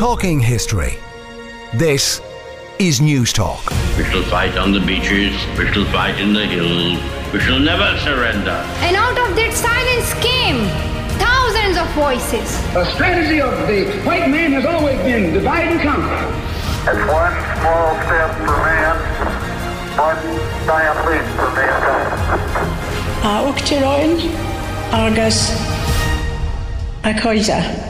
Talking history. This is News Talk. We shall fight on the beaches, we shall fight in the hills, we shall never surrender. And out of that silence came thousands of voices. The strategy of the white man has always been divide and conquer. It's one small step for man, one giant leap for mankind. A Uachtaráin agus a Coisa.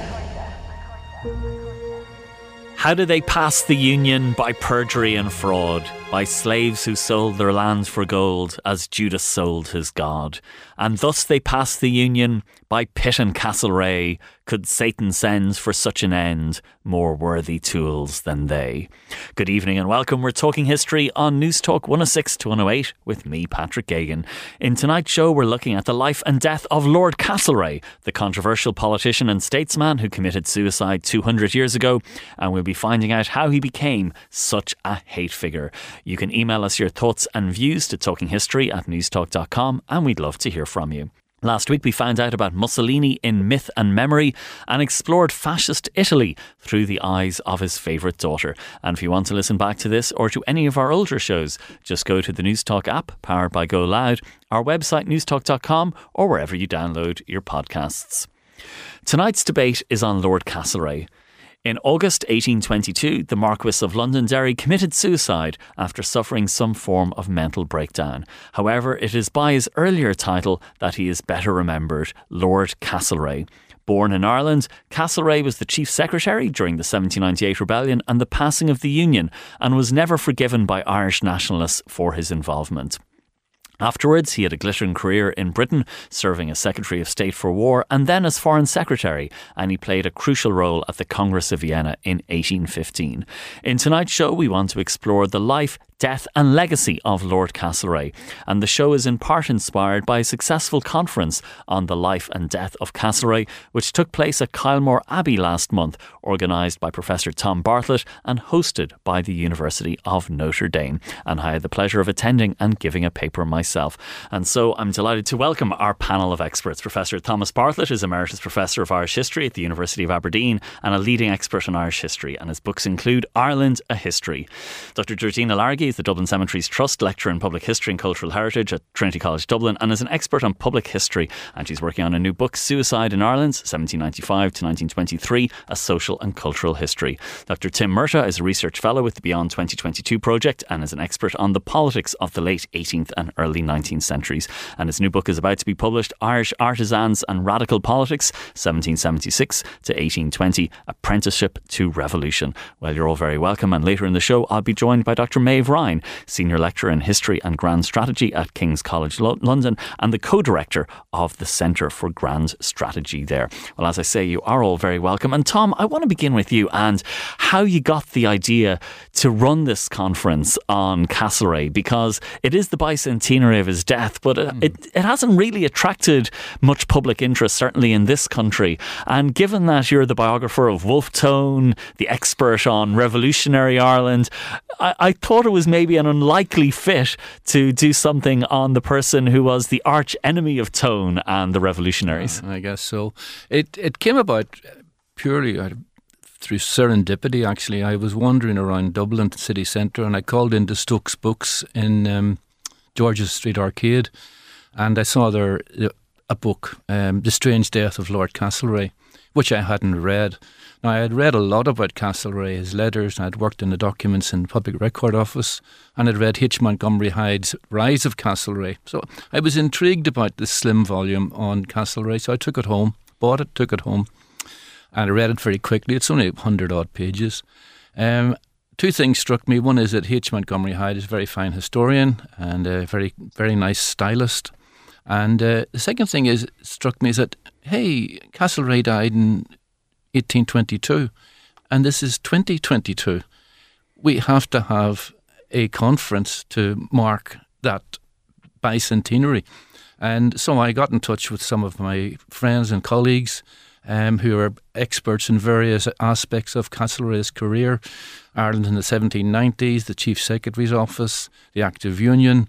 How did they pass the Union? By perjury and fraud, by slaves who sold their lands for gold, as Judas sold his God. And thus they passed the Union by Pitt and Castlereagh, could Satan send for such an end more worthy tools than they. Good evening and welcome. We're talking history on News Talk 106 to 108 with me, Patrick Geoghegan. In tonight's show, we're looking at the life and death of Lord Castlereagh, the controversial politician and statesman who committed suicide 200 years ago, and we'll be finding out how he became such a hate figure. You can email us your thoughts and views to talkinghistory at newstalk.com, and we'd love to hear from you. Last week, we found out about Mussolini in myth and memory and explored fascist Italy through the eyes of his favourite daughter. And if you want to listen back to this or to any of our older shows, just go to the Newstalk app, powered by Go Loud, our website, newstalk.com, or wherever you download your podcasts. Tonight's debate is on Lord Castlereagh. In August 1822, the Marquis of Londonderry committed suicide after suffering some form of mental breakdown. However, it is by his earlier title that he is better remembered, Lord Castlereagh. Born in Ireland, Castlereagh was the chief secretary during the 1798 rebellion and the passing of the Union, and was never forgiven by Irish nationalists for his involvement. Afterwards, he had a glittering career in Britain, serving as Secretary of State for War and then as Foreign Secretary, and he played a crucial role at the Congress of Vienna in 1815. In tonight's show, we want to explore the life, death, and legacy of Lord Castlereagh, and the show is in part inspired by a successful conference on the life and death of Castlereagh, which took place at Kylemore Abbey last month, organised by Professor Tom Bartlett and hosted by the University of Notre Dame. And I had the pleasure of attending and giving a paper myself. And so I'm delighted to welcome our panel of experts. Professor Thomas Bartlett is Emeritus Professor of Irish History at the University of Aberdeen and a leading expert on Irish history, and his books include Ireland, a History. Dr. Georgina Laragy the Dublin Cemeteries Trust Lecturer in Public History and Cultural Heritage at Trinity College Dublin and is an expert on public history. And she's working on a new book, Suicide in Ireland, 1795 to 1923, A Social and Cultural History. Dr. Tim Murtagh is a research fellow with the Beyond 2022 project and is an expert on the politics of the late 18th and early 19th centuries. And his new book is about to be published, Irish Artisans and Radical Politics, 1776 to 1820, Apprenticeship to Revolution. Well, you're all very welcome. And later in the show, I'll be joined by Dr. Maeve Ryan, Senior Lecturer in History and Grand Strategy at King's College London and the co director of the Centre for Grand Strategy there. Well, as I say, you are all very welcome. And Tom, I want to begin with you and how you got the idea to run this conference on Castlereagh because it is the bicentenary of his death, but it, hmm. it, it hasn't really attracted much public interest, certainly in this country. And given that you're the biographer of Wolfe Tone, the expert on revolutionary Ireland, I, I thought it was maybe an unlikely fit to do something on the person who was the arch enemy of Tone and the revolutionaries. I guess so. It it came about purely out through serendipity. Actually, I was wandering around Dublin city centre, and I called into Stokes Books in um, George's Street Arcade, and I saw there uh, a book, um, "The Strange Death of Lord Castlereagh," which I hadn't read. Now, I had read a lot about Castlereagh, his letters, I had worked in the documents in the Public Record Office, and I'd read H. Montgomery Hyde's Rise of Castlereagh. So I was intrigued about this slim volume on Castlereagh, so I took it home, bought it, took it home, and I read it very quickly. It's only 100 odd pages. Um, two things struck me. One is that H. Montgomery Hyde is a very fine historian and a very, very nice stylist. And uh, the second thing is struck me is that, hey, Castlereagh died in 1822, and this is 2022. We have to have a conference to mark that bicentenary. And so I got in touch with some of my friends and colleagues um, who are experts in various aspects of Castlereagh's career. Ireland in the 1790s, the Chief Secretary's Office, the Act of Union,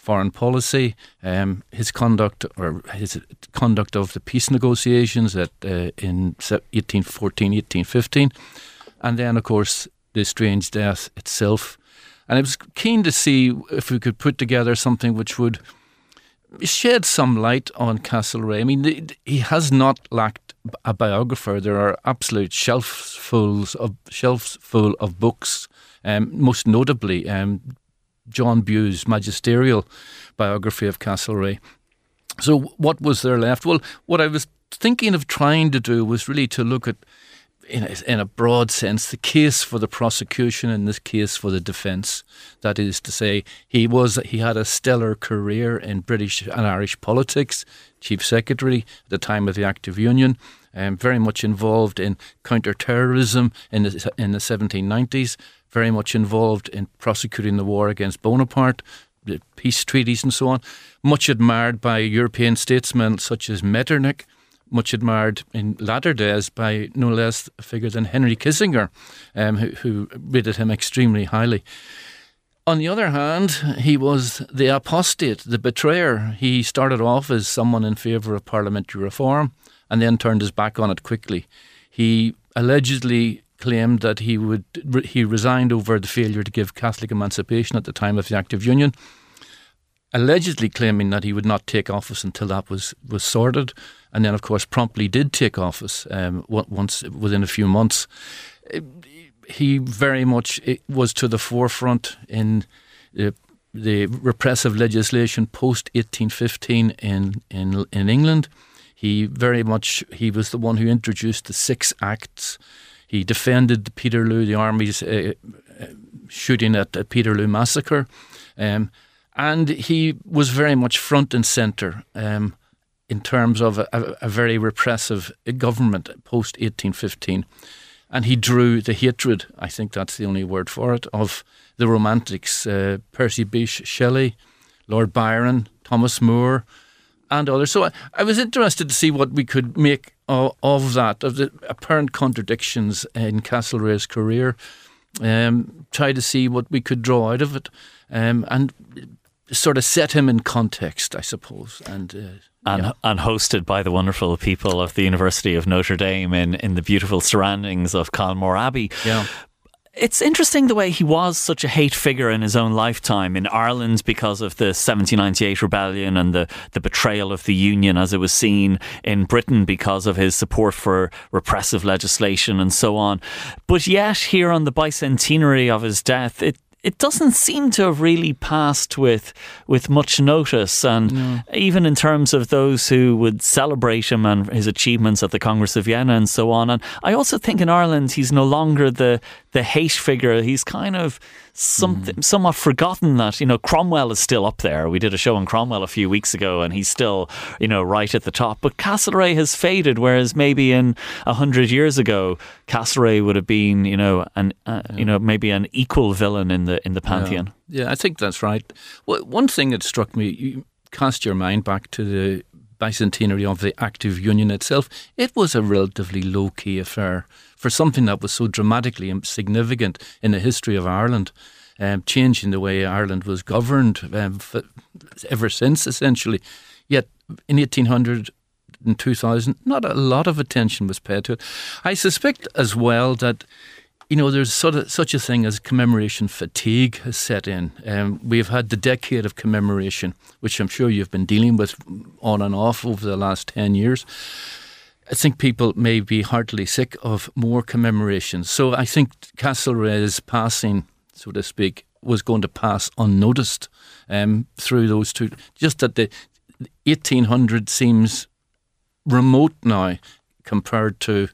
foreign policy, um, his conduct or his conduct of the peace negotiations at, uh, in 1814, 1815. and then, of course, the strange death itself. And I was keen to see if we could put together something which would shed some light on Castlereagh. I mean, he has not lacked a biographer. There are absolute shelves full of shelves full of books. Um, most notably, um, John Bew's magisterial biography of Castlereagh. So, what was there left? Well, what I was thinking of trying to do was really to look at in a, in a broad sense, the case for the prosecution and this case for the defence. That is to say, he was he had a stellar career in British and Irish politics, chief secretary at the time of the Act of Union, um, very much involved in counter-terrorism in the, in the 1790s, very much involved in prosecuting the war against Bonaparte, the peace treaties and so on. Much admired by European statesmen such as Metternich much admired in latter days by no less a figure than Henry Kissinger, um, who, who rated him extremely highly. On the other hand, he was the apostate, the betrayer. He started off as someone in favour of parliamentary reform and then turned his back on it quickly. He allegedly claimed that he would he resigned over the failure to give Catholic emancipation at the time of the Act of Union, allegedly claiming that he would not take office until that was was sorted and then of course promptly did take office um, once within a few months. He very much was to the forefront in the, the repressive legislation post 1815 in, in in England. He very much he was the one who introduced the Six Acts. He defended Peterloo, the army's uh, uh, shooting at the Peterloo massacre, um, and he was very much front and centre. Um, in terms of a, a very repressive government post 1815. And he drew the hatred, I think that's the only word for it, of the Romantics, uh, Percy Bysshe Shelley, Lord Byron, Thomas Moore, and others. So I, I was interested to see what we could make of, of that, of the apparent contradictions in Castlereagh's career. Um, try to see what we could draw out of it, um, and sort of set him in context, I suppose. And uh, and, yeah. and hosted by the wonderful people of the University of Notre Dame in, in the beautiful surroundings of Kylemore Abbey. Yeah. It's interesting the way he was such a hate figure in his own lifetime in Ireland because of the 1798 rebellion and the, the betrayal of the Union as it was seen in Britain because of his support for repressive legislation and so on. But yet, here on the bicentenary of his death, it it doesn't seem to have really passed with with much notice. And no. even in terms of those who would celebrate him and his achievements at the Congress of Vienna and so on. And I also think in Ireland he's no longer the the hate figure. He's kind of something mm. somewhat forgotten that you know Cromwell is still up there. We did a show on Cromwell a few weeks ago, and he's still you know right at the top. But Castlereagh has faded, whereas maybe in a hundred years ago, Castlereagh would have been you know an uh, yeah. you know maybe an equal villain in the in the pantheon. Yeah, yeah I think that's right. Well, one thing that struck me, you cast your mind back to the bicentenary of the Act of Union itself. It was a relatively low key affair for something that was so dramatically significant in the history of Ireland, um, changing the way Ireland was governed um, ever since, essentially. Yet in 1800 and 2000, not a lot of attention was paid to it. I suspect as well that you know, there's sort of such a thing as commemoration fatigue has set in. Um, we've had the decade of commemoration, which I'm sure you've been dealing with on and off over the last 10 years. I think people may be heartily sick of more commemorations. So I think Castlereagh's passing, so to speak, was going to pass unnoticed um, through those two. Just that the 1800 seems remote now compared to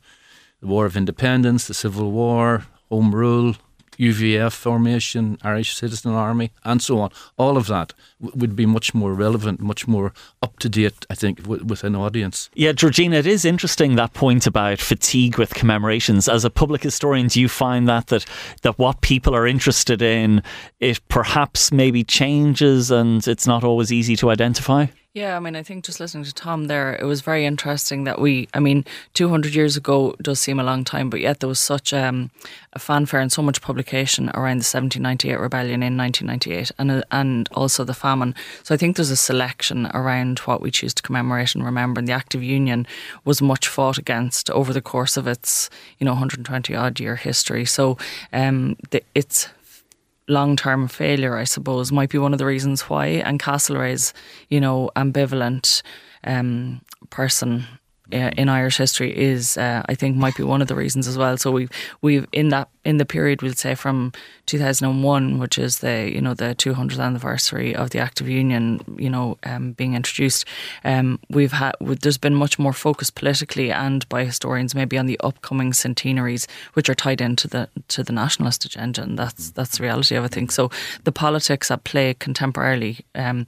the War of Independence, the Civil War, Home Rule, UVF formation, Irish Citizen Army, and so on. All of that w- would be much more relevant, much more up to date, I think, w- with an audience. Yeah, Georgina, it is interesting that point about fatigue with commemorations. As a public historian, do you find that that that what people are interested in, it perhaps maybe changes, and it's not always easy to identify? Yeah, I mean, I think just listening to Tom there, it was very interesting that we, I mean, 200 years ago does seem a long time, but yet there was such um, a fanfare and so much publication around the 1798 rebellion in 1998 and, uh, and also the famine. So I think there's a selection around what we choose to commemorate and remember. And the Act of Union was much fought against over the course of its, you know, 120 odd year history. So um, the, it's long term failure, I suppose, might be one of the reasons why. And Castlereagh's, you know, ambivalent um, person uh, in Irish history is, uh, I think, might be one of the reasons as well. So we've we've in that in the period we'll say from 2001, which is the you know the 200th anniversary of the Act of Union, you know, um, being introduced. Um, we've had there's been much more focus politically and by historians maybe on the upcoming centenaries, which are tied into the to the nationalist agenda, and that's that's the reality of it. I think so. The politics at play contemporarily. Um,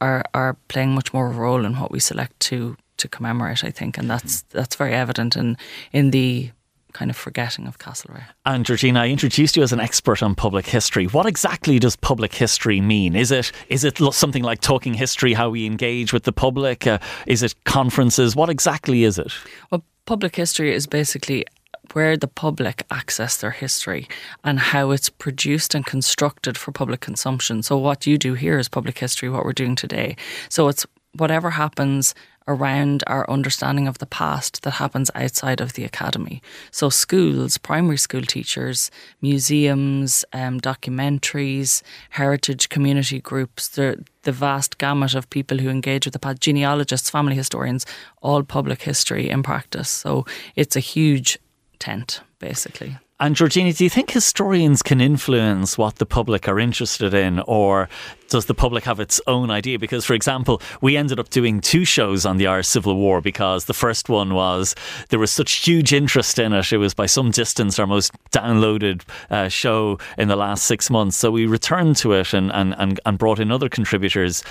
are, are playing much more of a role in what we select to to commemorate, I think, and that's that's very evident in in the kind of forgetting of Castlereagh. And Georgina, I introduced you as an expert on public history. What exactly does public history mean? Is it is it something like talking history, how we engage with the public? Uh, is it conferences? What exactly is it? Well, public history is basically where the public access their history and how it's produced and constructed for public consumption. So what you do here is public history, what we're doing today. So it's whatever happens around our understanding of the past that happens outside of the academy. So, schools, primary school teachers, museums, um, documentaries, heritage community groups, the, the vast gamut of people who engage with the past, genealogists, family historians, all public history in practice. So, it's a huge tent, basically. And Georgina, do you think historians can influence what the public are interested in, or does the public have its own idea? Because, for example, we ended up doing two shows on the Irish Civil War because the first one was there was such huge interest in it. It was by some distance our most downloaded uh, show in the last six months. So we returned to it and, and, and, and brought in other contributors.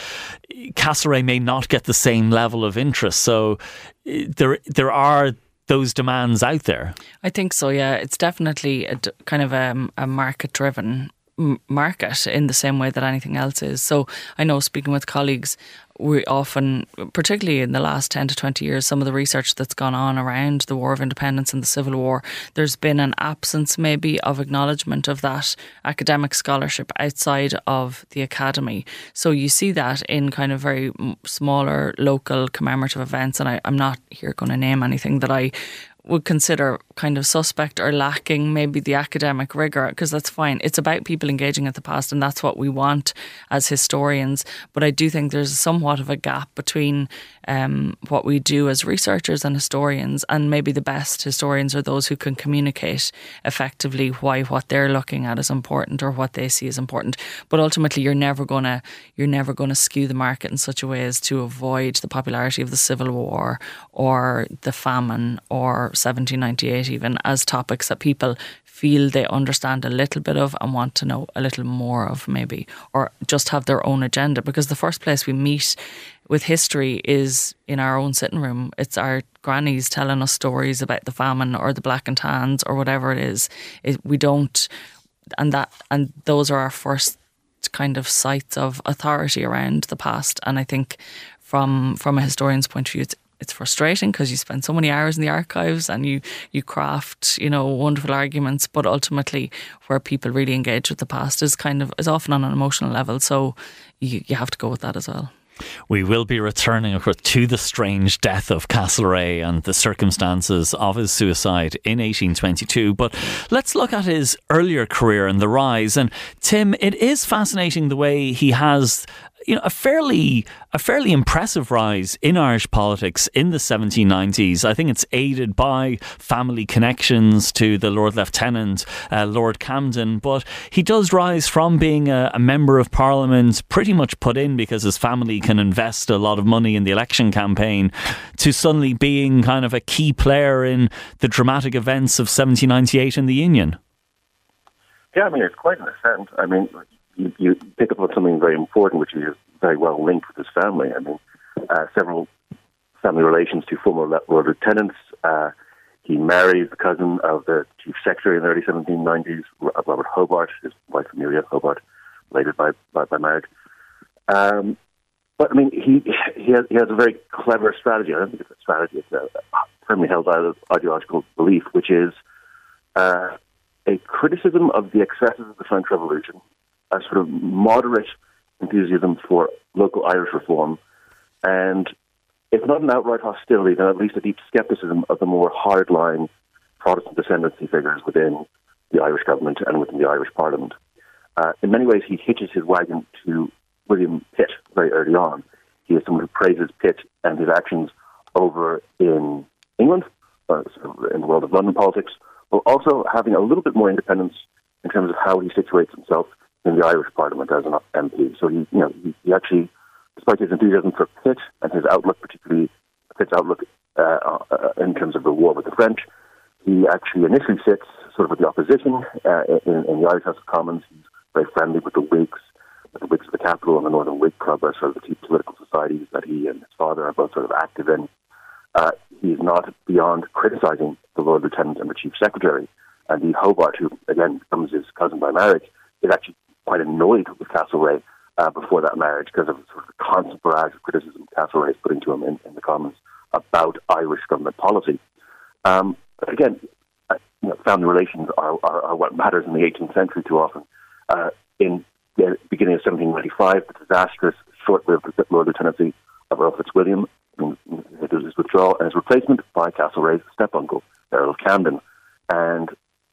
Castlereagh may not get the same level of interest. So uh, there, there are those demands out there? I think so. Yeah, it's definitely a kind of um, a, a market driven market in the same way that anything else is. So I know speaking with colleagues, we often, particularly in the last 10 to 20 years, some of the research that's gone on around the War of Independence and the Civil War, there's been an absence maybe of acknowledgement of that academic scholarship outside of the academy. So you see that in kind of very smaller local commemorative events. And I, I'm not here going to name anything that I would consider kind of suspect or lacking maybe the academic rigor because that's fine. It's about people engaging at the past and that's what we want as historians. But I do think there's somewhat of a gap between um, what we do as researchers and historians and maybe the best historians are those who can communicate effectively why what they're looking at is important or what they see is important. But ultimately you're never gonna you're never gonna skew the market in such a way as to avoid the popularity of the Civil War or the famine or 1798 even as topics that people feel they understand a little bit of and want to know a little more of maybe or just have their own agenda. Because the first place we meet with history is in our own sitting room. It's our grannies telling us stories about the famine or the black and tans or whatever it is. It, we don't and that and those are our first kind of sites of authority around the past. And i think from from a historian's point of view it's it's frustrating because you spend so many hours in the archives and you you craft you know wonderful arguments but ultimately where people really engage with the past is kind of is often on an emotional level so you, you have to go with that as well we will be returning, of course, to the strange death of Castlereagh and the circumstances of his suicide in 1822. But let's look at his earlier career and the rise. And Tim, it is fascinating the way he has you know a fairly a fairly impressive rise in Irish politics in the 1790s. I think it's aided by family connections to the Lord Lieutenant uh, Lord Camden, but he does rise from being a, a member of Parliament, pretty much put in because his family can invest a lot of money in the election campaign, to suddenly being kind of a key player in the dramatic events of 1798 in the Union. Yeah, I mean, it's quite an ascent. I mean, you, you pick up on something very important, which is very well linked with his family. I mean, uh, several family relations to former Lord Lieutenants. Uh, he married the cousin of the Chief Secretary in the early 1790s, Robert Hobart, his wife Amelia Hobart, later by, by, by marriage. Um, but I mean, he he has, he has a very clever strategy. I don't think it's a strategy; it's a firmly held ideological belief, which is uh, a criticism of the excesses of the French Revolution, a sort of moderate enthusiasm for local Irish reform, and if not an outright hostility, then at least a deep skepticism of the more hardline Protestant ascendancy figures within the Irish government and within the Irish Parliament. Uh, in many ways, he hitches his wagon to William Pitt very early on. He is someone who praises Pitt and his actions over in England, uh, in the world of London politics, while also having a little bit more independence in terms of how he situates himself in the Irish Parliament as an MP. So he, you know, he, he actually, despite his enthusiasm for Pitt and his outlook, particularly Pitt's outlook uh, uh, in terms of the war with the French, he actually initially sits sort of with the opposition uh, in, in, the Irish House of Commons. He's very friendly with the Whigs, with the Whigs of the capital and the Northern Whig Club are sort of the two political societies that he and his father are both sort of active in. Uh, he's not beyond criticising the Lord Lieutenant and the Chief Secretary. And the Hobart, who again becomes his cousin by marriage, is actually quite annoyed with Castlereagh uh, before that marriage because of sort of the constant barrage of criticism Castlereagh is putting to him in, in the Commons about Irish government policy. Um, but again, uh, you know, family relations are, are, are, what matters in the 18th century too often. Uh, in the beginning of 1795, the disastrous, short-lived Lord Lieutenancy of Earl Fitzwilliam his withdrawal and his replacement by Castlereagh's step-uncle, Earl of Camden. And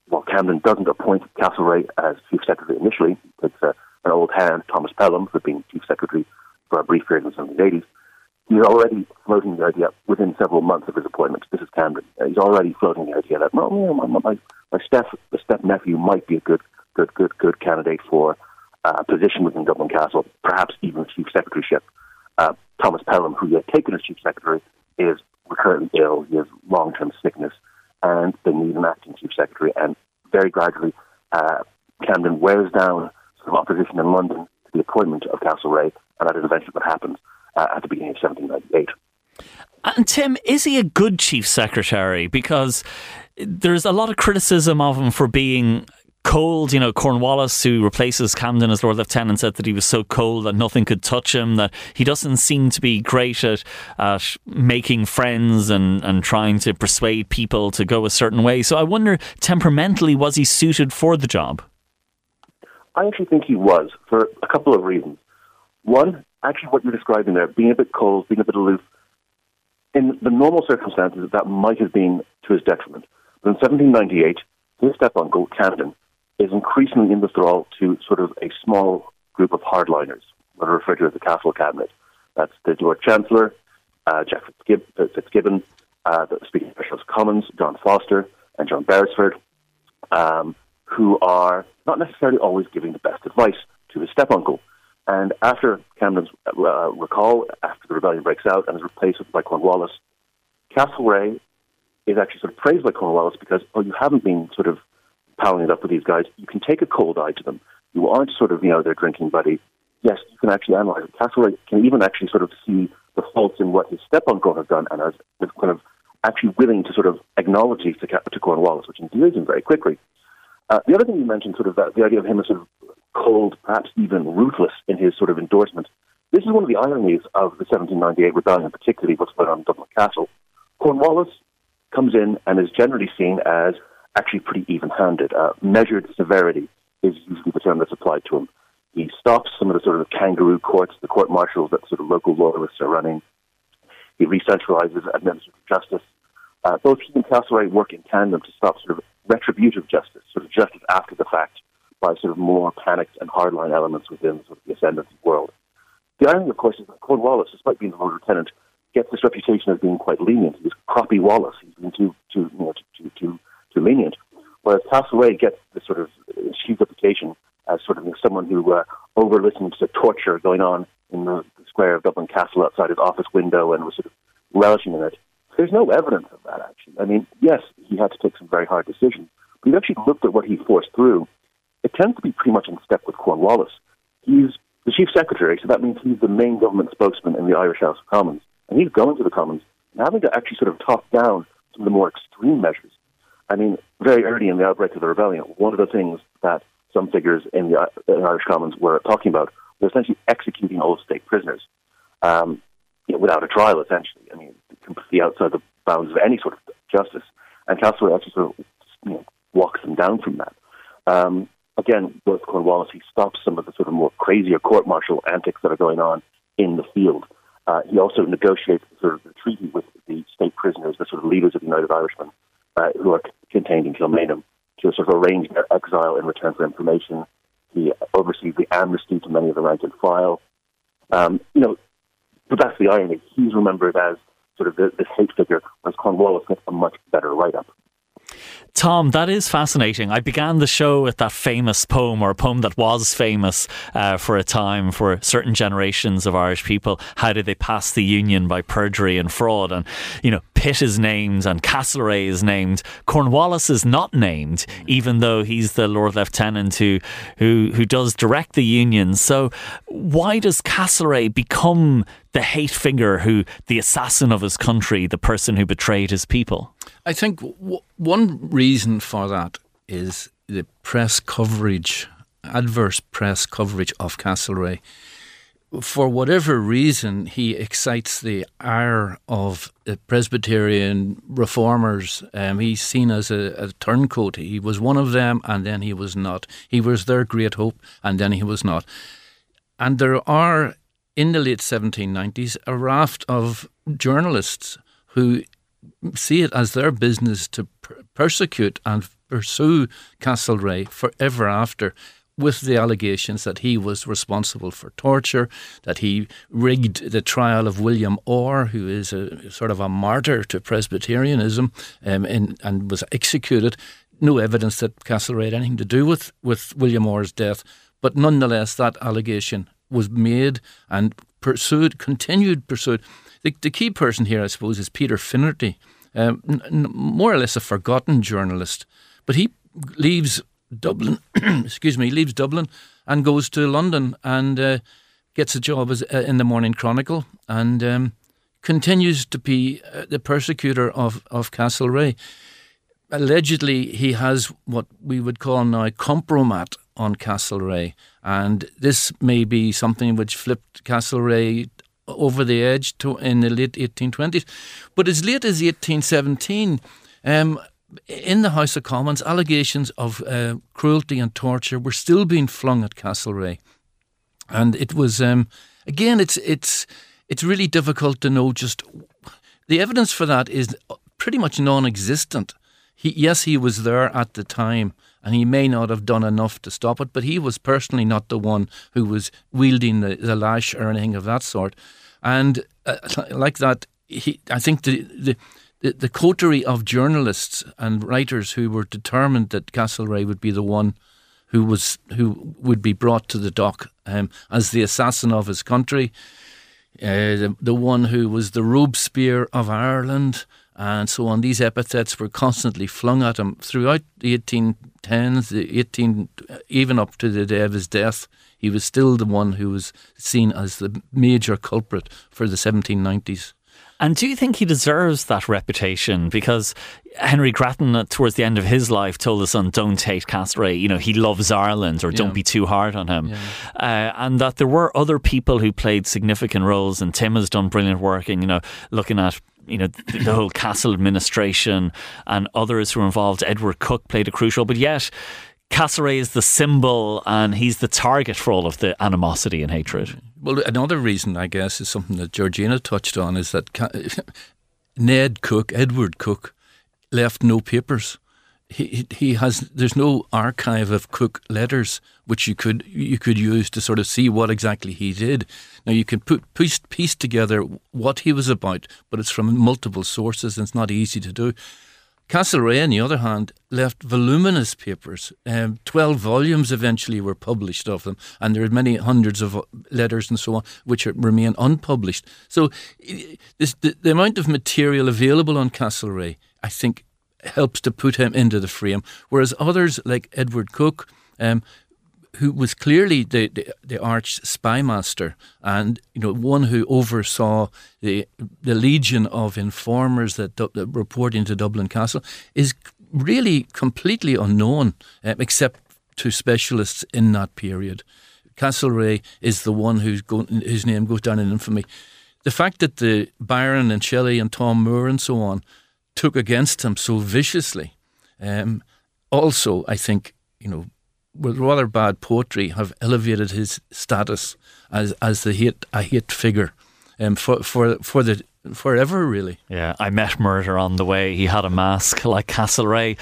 while Camden doesn't appoint Castlereagh as Chief Secretary initially, it's uh, an old hand, Thomas Pelham, who had been Chief Secretary for a brief period in the 1780s, he's already floating the idea within several months of his appointment. This is Camden. Uh, he's already floating the idea that well, my, my, my step the step nephew might be a good good good good candidate for uh, a position within Dublin Castle, perhaps even chief secretaryship. Uh, Thomas Pelham, who he had taken as chief secretary, is recurrently ill. He has long term sickness, and they need an acting chief secretary. And very gradually, uh, Camden wears down some opposition in London to the appointment of Castlereagh, and that is eventually what happens uh, at the beginning of 1798. And Tim, is he a good chief secretary? Because there's a lot of criticism of him for being cold. You know, Cornwallis, who replaces Camden as Lord Lieutenant, said that he was so cold that nothing could touch him, that he doesn't seem to be great at, at making friends and, and trying to persuade people to go a certain way. So I wonder, temperamentally, was he suited for the job? I actually think he was for a couple of reasons. One, actually what you're describing there, being a bit cold, being a bit aloof, in the normal circumstances, that might have been to his detriment. But in 1798, his step uncle, Camden, is increasingly in withdrawal to sort of a small group of hardliners, what are referred to as the Castle Cabinet. That's the Lord Chancellor, uh, Jack uh, Fitzgibbon, uh, the Speaker of House Commons, John Foster, and John Beresford, um, who are not necessarily always giving the best advice to his step uncle. And after Camden's uh, recall, after the rebellion breaks out and is replaced by Cornwallis, Castlereagh is actually sort of praised by Cornwallis because, oh, you haven't been sort of palling it up with these guys. You can take a cold eye to them. You aren't sort of, you know, their drinking buddy. Yes, you can actually analyze it. Castlereagh can even actually sort of see the faults in what his step uncle has done and is kind of actually willing to sort of acknowledge these to, to Cornwallis, which endears him very quickly. Uh, the other thing you mentioned, sort of that, the idea of him as sort of cold, perhaps even ruthless in his sort of endorsement. This is one of the ironies of the 1798 rebellion, particularly what's going on in Dublin Castle. Cornwallis comes in and is generally seen as actually pretty even-handed. Uh, measured severity is usually the term that's applied to him. He stops some of the sort of kangaroo courts, the court martials that sort of local loyalists are running. He re-centralizes administrative justice. Uh, both he and Castlereagh work in tandem to stop sort of retributive justice, sort of justice after the fact, by sort of more panicked and hardline elements within sort of the ascendancy world. The irony, of course, is that Cornwallis, despite being the Lord Lieutenant, gets this reputation as being quite lenient. He's croppy Wallace. He's been too, too, you know, too, too, too lenient. Whereas Castlereagh gets this sort of achieved reputation as sort of someone who uh, over listens to torture going on in the, the square of Dublin Castle outside his office window and was sort of relishing in it. There's no evidence of that, actually. I mean, yes, he had to take some very hard decisions, but he actually looked at what he forced through it tends to be pretty much in step with Cornwallis. He's the chief secretary, so that means he's the main government spokesman in the Irish House of Commons. And he's going to the Commons and having to actually sort of talk down some of the more extreme measures. I mean, very early in the outbreak of the rebellion, one of the things that some figures in the, in Irish Commons were talking about was essentially executing all state prisoners. um, you know, without a trial, essentially. I mean, completely outside the bounds of any sort of justice. And Castlereagh actually sort of you know, walks them down from that. Um, again, with Cornwallis, he stops some of the sort of more crazier court martial antics that are going on in the field. Uh, he also negotiates sort of the treaty with the state prisoners, the sort of leaders of the United Irishmen, uh, who are contained in Kilmainham, to sort of arrange their exile in return for information. He oversees the amnesty to many of the rank and file. Um, you know, but that's the irony. He's remembered as sort of the, this hate figure, whereas Cornwallis gets a much better write up. Tom, that is fascinating. I began the show with that famous poem, or a poem that was famous uh, for a time for certain generations of Irish people. How did they pass the Union by perjury and fraud? And, you know, Pitt is named and Castlereagh is named. Cornwallis is not named, even though he's the Lord Lieutenant who, who, who does direct the Union. So, why does Castlereagh become the hate figure who, the assassin of his country, the person who betrayed his people? I think w- one reason for that is the press coverage, adverse press coverage of Castlereagh. For whatever reason, he excites the ire of Presbyterian reformers. Um, he's seen as a, a turncoat. He was one of them, and then he was not. He was their great hope, and then he was not. And there are in the late 1790s a raft of journalists who see it as their business to per- persecute and pursue Castlereagh forever after with the allegations that he was responsible for torture, that he rigged the trial of William Orr, who is a sort of a martyr to Presbyterianism, um, in, and was executed. No evidence that Castlereagh had anything to do with, with William Orr's death, but nonetheless, that allegation was made and pursued, continued pursued. The, the key person here, I suppose, is Peter Finnerty, um, n- more or less a forgotten journalist, but he leaves Dublin. excuse me, leaves Dublin and goes to London and uh, gets a job as uh, in the Morning Chronicle and um, continues to be uh, the persecutor of of Castlereagh. Allegedly, he has what we would call now kompromat on Castlereagh, and this may be something which flipped Castlereagh over the edge to, in the late 1820s. But as late as 1817, um, in the House of Commons, allegations of uh, cruelty and torture were still being flung at Castlereagh, and it was um, again, it's it's it's really difficult to know just the evidence for that is pretty much non-existent. He, yes, he was there at the time, and he may not have done enough to stop it, but he was personally not the one who was wielding the, the lash or anything of that sort. And uh, like that, he, I think the, the the, coterie of journalists and writers who were determined that Castlereagh would be the one who was who would be brought to the dock um, as the assassin of his country, uh, the, the one who was the Robespierre of Ireland, and so on. These epithets were constantly flung at him throughout the 1810s, the 18, even up to the day of his death. He was still the one who was seen as the major culprit for the 1790s. And do you think he deserves that reputation? Because Henry Grattan, uh, towards the end of his life, told his son, "Don't hate Castlereagh. You know, he loves Ireland, or don't be too hard on him." Yeah. Uh, and that there were other people who played significant roles, and Tim has done brilliant work in you know looking at you know the, the whole castle administration and others who were involved. Edward Cooke played a crucial, but yet. Castlereagh is the symbol and he's the target for all of the animosity and hatred. Well, another reason, I guess, is something that Georgina touched on is that Ned Cooke, Edward Cooke, left no papers. He, he has there's no archive of Cooke letters which you could you could use to sort of see what exactly he did. Now you can put piece, piece together what he was about, but it's from multiple sources and it's not easy to do. Castlereagh, on the other hand, left voluminous papers. Um, Twelve volumes eventually were published of them, and there are many hundreds of letters and so on which remain unpublished. So, this, the, the amount of material available on Castlereagh, I think, helps to put him into the frame. Whereas others, like Edward Cooke, um, who was clearly the, the, the, arch spymaster and you know one who oversaw the the legion of informers that, that report into Dublin Castle is really completely unknown uh, except to specialists in that period. Castlereagh is the one who's go, whose name goes down in infamy. The fact that the Byron and Shelley and Tom Moore and so on took against him so viciously, um, also, I think, you know, with rather bad poetry, have elevated his status as as the hate a hate figure um, for for for the forever really. Yeah, I met murder on the way. He had a mask like Castlereagh.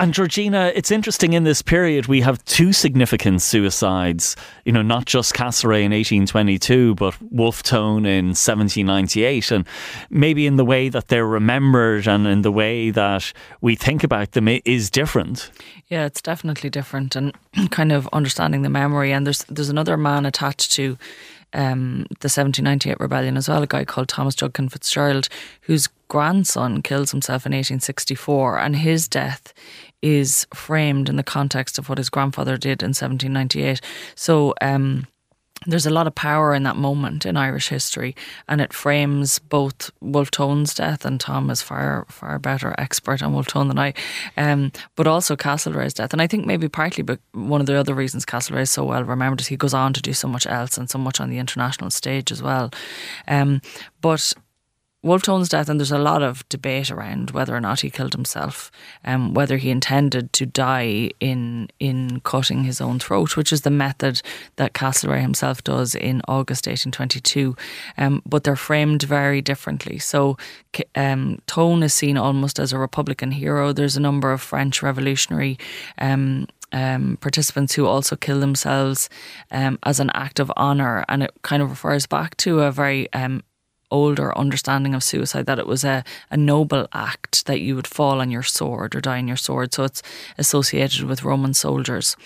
And Georgina, it's interesting in this period we have two significant suicides. You know, not just Castlereagh in 1822, but Wolfe Tone in 1798. And maybe in the way that they're remembered and in the way that we think about them is different. Yeah, it's definitely different, and kind of understanding the memory. And there's there's another man attached to um, the 1798 rebellion as well, a guy called Thomas Judkin Fitzgerald, whose grandson kills himself in 1864, and his death is framed in the context of what his grandfather did in 1798. So, um, there's a lot of power in that moment in Irish history, and it frames both Wolfe Tone's death, and Tom is far far better expert on Wolfe Tone than I, um, but also Castlereagh's death. And I think maybe partly, but one of the other reasons Castlereagh is so well remembered is he goes on to do so much else and so much on the international stage as well. Um, but Wolfe Tone's death, and there's a lot of debate around whether or not he killed himself, um, whether he intended to die in in cutting his own throat, which is the method that Castlereagh himself does in August 1822. Um, but they're framed very differently. So um, Tone is seen almost as a Republican hero. There's a number of French revolutionary. Um, um, participants who also kill themselves um, as an act of honour, and it kind of refers back to a very um, older understanding of suicide that it was a, a noble act that you would fall on your sword or die on your sword. So it's associated with Roman soldiers.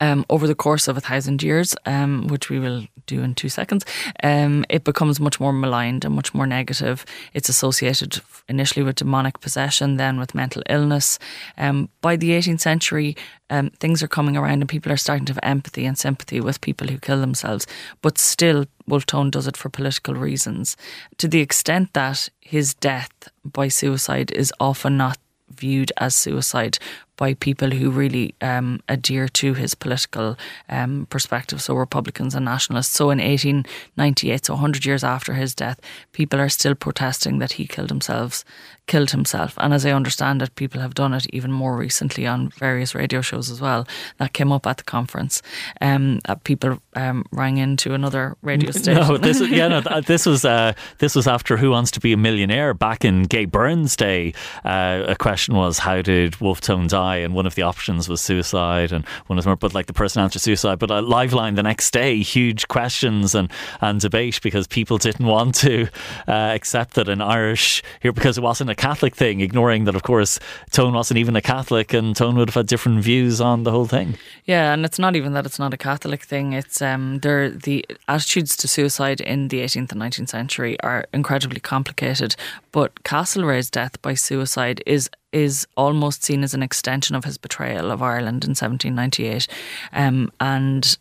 Um, over the course of a thousand years, um, which we will do in two seconds, um, it becomes much more maligned and much more negative. It's associated initially with demonic possession, then with mental illness. Um, by the 18th century, um, things are coming around and people are starting to have empathy and sympathy with people who kill themselves. But still, Wolfe Tone does it for political reasons. To the extent that his death by suicide is often not viewed as suicide by people who really um, adhere to his political um, perspective, so Republicans and nationalists. So in 1898, so 100 years after his death, people are still protesting that he killed himself, killed himself. And as I understand it, people have done it even more recently on various radio shows as well. That came up at the conference. Um, uh, people um, rang into another radio station. No, this yeah, no, this was uh, this was after Who Wants to Be a Millionaire back in Gay Byrne's day. Uh, a question was how did Wolfe Tone die, and one of the options was suicide, and one of them, but like the person answered suicide. But a Liveline the next day, huge questions and and debate because people didn't want to uh, accept that an Irish here because it wasn't a Catholic thing, ignoring that of course Tone wasn't even a Catholic, and Tone would have had different views on the whole thing. Yeah, and it's not even that it's not a Catholic thing. It's um, there the attitudes to suicide in the 18th and 19th century are incredibly complicated. But Castlereagh's death by suicide is is almost seen as an extension of his betrayal of Ireland in 1798, um, and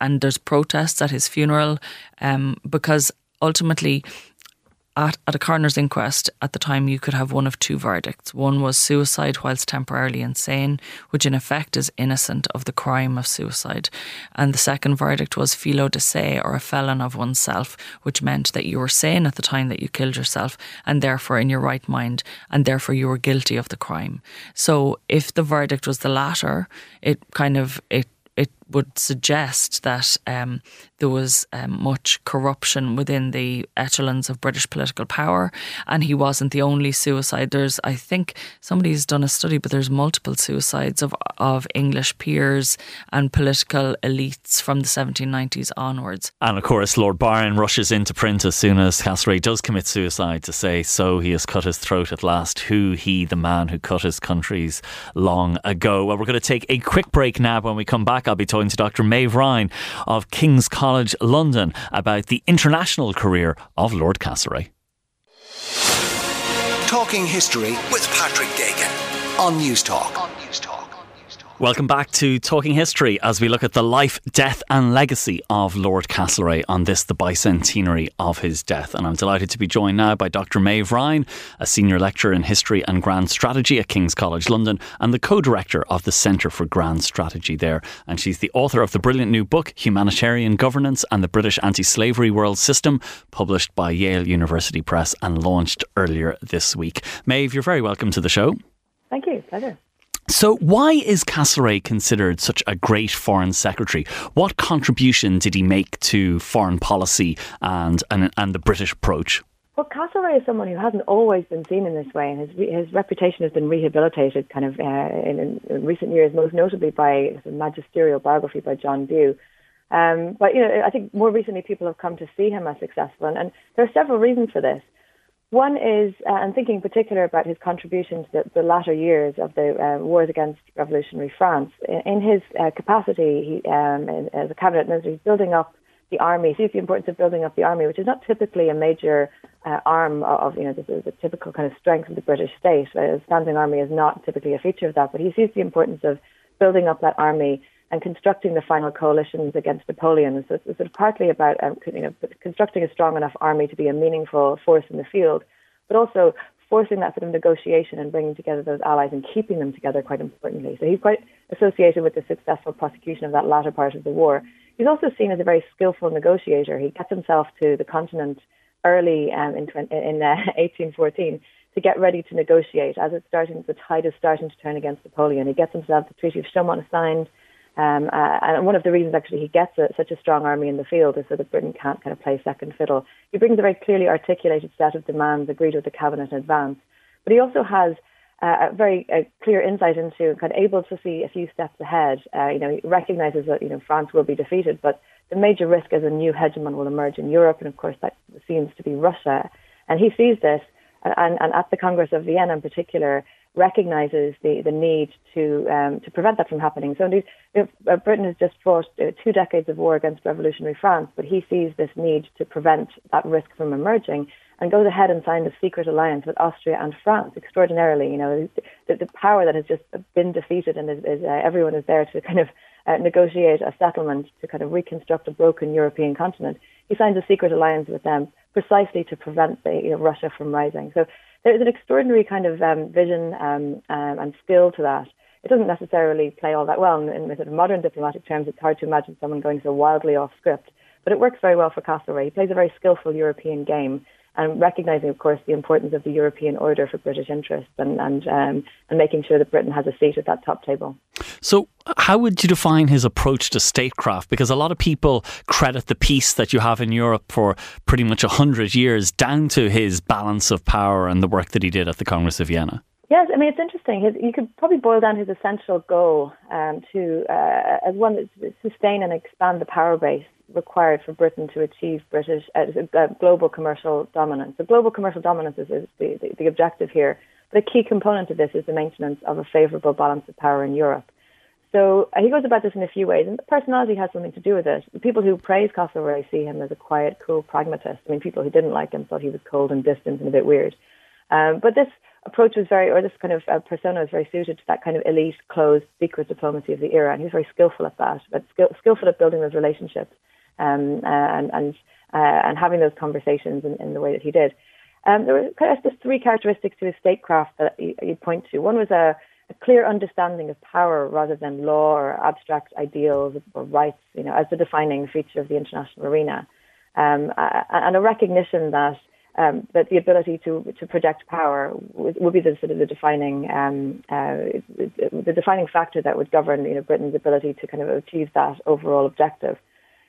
and there's protests at his funeral um, because ultimately at, at a coroner's inquest at the time, you could have one of two verdicts. One was suicide whilst temporarily insane, which in effect is innocent of the crime of suicide. And the second verdict was felo de se, or a felon of oneself, which meant that you were sane at the time that you killed yourself, and therefore in your right mind, and therefore you were guilty of the crime. So if the verdict was the latter, it kind of it it would suggest that um, there was um, much corruption within the echelons of British political power, and he wasn't the only suicide. There's, I think, somebody's done a study, but there's multiple suicides of of English peers and political elites from the 1790s onwards. And of course, Lord Byron rushes into print as soon as Castlereagh does commit suicide to say, "So he has cut his throat at last. Who he, the man who cut his countries long ago." Well, we're going to take a quick break now. When we come back, I'll be talking to Dr. Maeve Ryan of King's College London about the international career of Lord Castlereagh. Talking History with Patrick Geoghegan on Newstalk. On Newstalk. Welcome back to Talking History as we look at the life, death, and legacy of Lord Castlereagh on this, the bicentenary of his death. And I'm delighted to be joined now by Dr. Maeve Ryan, a senior lecturer in history and grand strategy at King's College London and the co director of the Centre for Grand Strategy there. And she's the author of the brilliant new book, Humanitarian Governance and the British Anti Slavery World System, published by Yale University Press and launched earlier this week. Maeve, you're very welcome to the show. Thank you. Pleasure. So, why is Castlereagh considered such a great foreign secretary? What contribution did he make to foreign policy and, and, and the British approach? Well, Castlereagh is someone who hasn't always been seen in this way, and his, his reputation has been rehabilitated kind of uh, in, in, recent years, most notably by a magisterial biography by John Bew. Um, but, you know, I think more recently people have come to see him as successful, and, and there are several reasons for this. One is, uh, I'm thinking in particular about his contribution to the, the latter years of the uh, wars against revolutionary France. In, in his uh, capacity he, um, in, as a cabinet minister, he's building up the army, He sees the importance of building up the army, which is not typically a major uh, arm of, you know, this is the typical kind of strength of the British state. A standing army is not typically a feature of that, but he sees the importance of building up that army and constructing the final coalitions against Napoleon. It's, sort of partly about um, you know, constructing a strong enough army to be a meaningful force in the field, but also forcing that sort of negotiation and bringing together those allies and keeping them together quite importantly. So he's quite associated with the successful prosecution of that latter part of the war. He's also seen as a very skillful negotiator. He gets himself to the continent early um, in, 20, in uh, 1814 to get ready to negotiate as it's starting, the tide is starting to turn against Napoleon. He gets himself the Treaty of Chaumont signed. Um, uh, and one of the reasons actually he gets a, such a strong army in the field is so that Britain can't kind of play second fiddle. He brings a very clearly articulated set of demands agreed with the cabinet in advance, but he also has uh, a very uh, clear insight into and kind of able to see a few steps ahead. Uh, you know, he recognises that you know France will be defeated, but the major risk is a new hegemon will emerge in Europe, and of course that seems to be Russia. And he sees this, and, and at the Congress of Vienna in particular, recognizes the, the need to um, to prevent that from happening. So indeed, uh, Britain has just fought uh, two decades of war against revolutionary France, but he sees this need to prevent that risk from emerging and goes ahead and signs a secret alliance with Austria and France. Extraordinarily, you know, the, the power that has just been defeated and is, is uh, everyone is there to kind of uh, negotiate a settlement to kind of reconstruct a broken European continent. He signs a secret alliance with them precisely to prevent the, you know, Russia from rising. So there's an extraordinary kind of um, vision um, um, and skill to that. It doesn't necessarily play all that well in, in modern diplomatic terms. It's hard to imagine someone going so wildly off script, but it works very well for Castlereagh. He plays a very skillful European game, and recognizing, of course, the importance of the European order for British interests and and um, and making sure that Britain has a seat at that top table. So, how would you define his approach to statecraft? Because a lot of people credit the peace that you have in Europe for pretty much hundred years down to his balance of power and the work that he did at the Congress of Vienna. Yes, I mean it's interesting. His, you could probably boil down his essential goal um, to uh, as one that sustain and expand the power base required for Britain to achieve British uh, uh, global commercial dominance. So global commercial dominance is, is the, the, the, objective here. But a key component of this is the maintenance of a favourable balance of power in Europe. So uh, he goes about this in a few ways, and the personality has something to do with it. The people who praise Castlereagh see him as a quiet, cool pragmatist. I mean, people who didn't like him thought he was cold and distant and a bit weird. Um, but this approach was very, or this kind of uh, persona was very suited to that kind of elite, closed, secret diplomacy of the era, and he was very skillful at that, but skill, skillful at building those relationships um, uh, and and uh, and having those conversations in, in, the way that he did. Um, there were kind of just three characteristics to his statecraft that you'd point to. One was a, a, clear understanding of power rather than law or abstract ideals or rights, you know, as the defining feature of the international arena, um, and a recognition that um, that the ability to to project power would, would be the sort of the defining um, uh, the defining factor that would govern you know Britain's ability to kind of achieve that overall objective.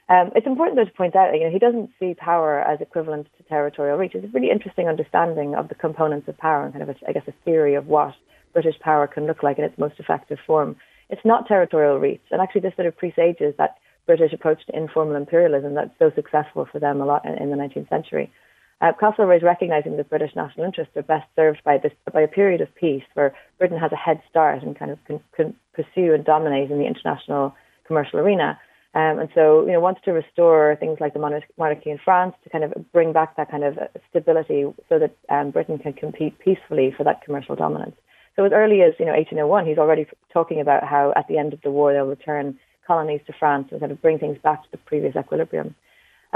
Um, it's important though to point out, you know, he doesn't see power as equivalent to territorial reach. It's a really interesting understanding of the components of power and kind of, a, I guess, a theory of what British power can look like in its most effective form. It's not territorial reach, and actually, this sort of presages that British approach to informal imperialism that's so successful for them a lot in, in the 19th century. Uh, is recognising that British national interests are best served by this by a period of peace where Britain has a head start and kind of can, can pursue and dominate in the international commercial arena. Um, and so, you know, wants to restore things like the monarchy in France to kind of bring back that kind of stability so that um, Britain can compete peacefully for that commercial dominance. So as early as you know 1801, he's already talking about how at the end of the war they'll return colonies to France and kind of bring things back to the previous equilibrium.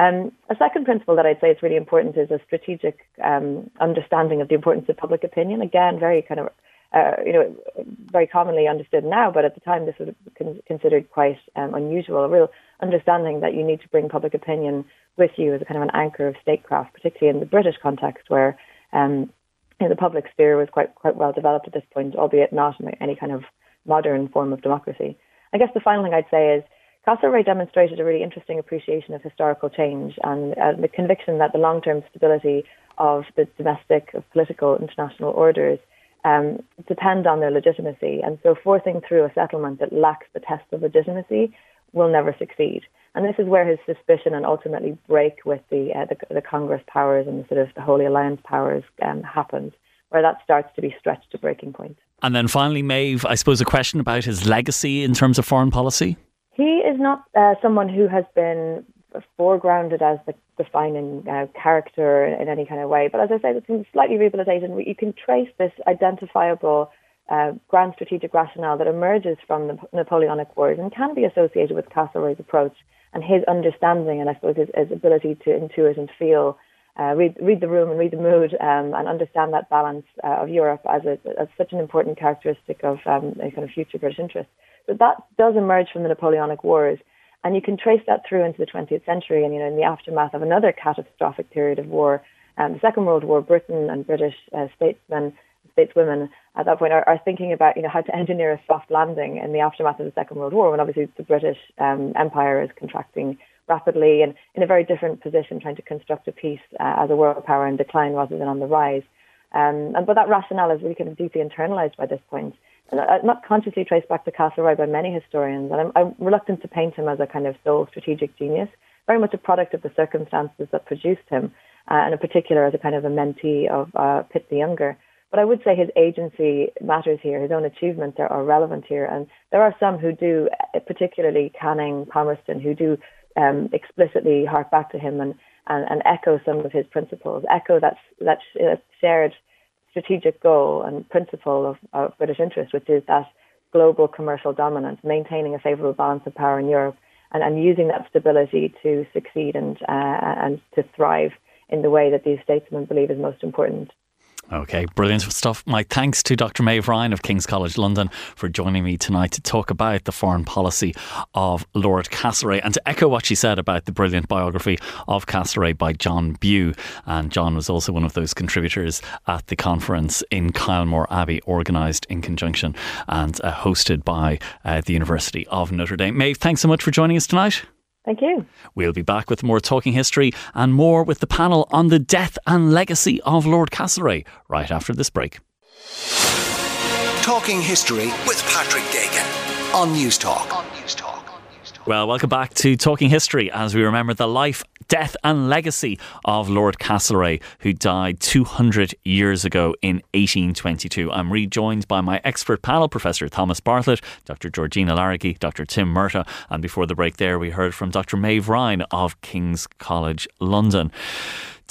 Um, a second principle that I'd say is really important is a strategic um, understanding of the importance of public opinion. Again, very kind of uh, you know very commonly understood now, but at the time this was considered quite um, unusual. A real understanding that you need to bring public opinion with you as a kind of an anchor of statecraft, particularly in the British context where um, you know, the public sphere was quite quite well developed at this point, albeit not in any kind of modern form of democracy. I guess the final thing I'd say is Castlereagh demonstrated a really interesting appreciation of historical change and uh, the conviction that the long-term stability of the domestic, of political international orders um, depend on their legitimacy. And so forcing through a settlement that lacks the test of legitimacy will never succeed. And this is where his suspicion and ultimately break with the, uh, the, the, Congress powers and the sort of the Holy Alliance powers um, happens, where that starts to be stretched to breaking point. And then finally, Maeve, I suppose a question about his legacy in terms of foreign policy. He is not uh, someone who has been foregrounded as the defining uh, character in any kind of way. But as I say, it's been slightly rehabilitated. You can trace this identifiable uh, grand strategic rationale that emerges from the Napoleonic Wars and can be associated with Castlereagh's approach and his understanding and I suppose his, his ability to intuit and feel, uh, read, read the room and read the mood um, and understand that balance uh, of Europe as, a, as such an important characteristic of um, a kind of future British interest. But that does emerge from the Napoleonic Wars. And you can trace that through into the 20th century and, you know, in the aftermath of another catastrophic period of war, um, the Second World War, Britain and British uh, statesmen, stateswomen at that point are, are, thinking about, you know, how to engineer a soft landing in the aftermath of the Second World War when obviously the British um, Empire is contracting rapidly and in a very different position trying to construct a peace uh, as a world power in decline rather than on the rise. Um, and, but that rationale is really kind of deeply internalized by this point not consciously traced back to Castlereagh by many historians, and I'm, I'm, reluctant to paint him as a kind of sole strategic genius, very much a product of the circumstances that produced him, uh, and in particular as a kind of a mentee of uh, Pitt the Younger. But I would say his agency matters here, his own achievements are, are relevant here, and there are some who do, uh, particularly Canning, Palmerston, who do um, explicitly hark back to him and, and, and, echo some of his principles, echo that, that shared strategic goal and principle of, of British interest, which is that global commercial dominance, maintaining a favourable balance of power in Europe, and, and using that stability to succeed and uh, and to thrive in the way that these statesmen believe is most important. Okay, brilliant stuff. My thanks to Dr. Maeve Ryan of King's College London for joining me tonight to talk about the foreign policy of Lord Castlereagh and to echo what she said about the brilliant biography of Castlereagh by John Bew. And John was also one of those contributors at the conference in Kylemore Abbey, organised in conjunction and uh, hosted by uh, the University of Notre Dame. Maeve, thanks so much for joining us tonight. Thank you. We'll be back with more Talking History and more with the panel on the death and legacy of Lord Castlereagh right after this break. Talking History with Patrick Geoghegan on Newstalk. On Newstalk. Well, welcome back to Talking History as we remember the life, death, and legacy of Lord Castlereagh, who died 200 years ago in 1822. I'm rejoined by my expert panel, Professor Thomas Bartlett, Dr. Georgina Laragy, Dr. Tim Murtagh, and before the break there, we heard from Dr. Maeve Ryan of King's College London.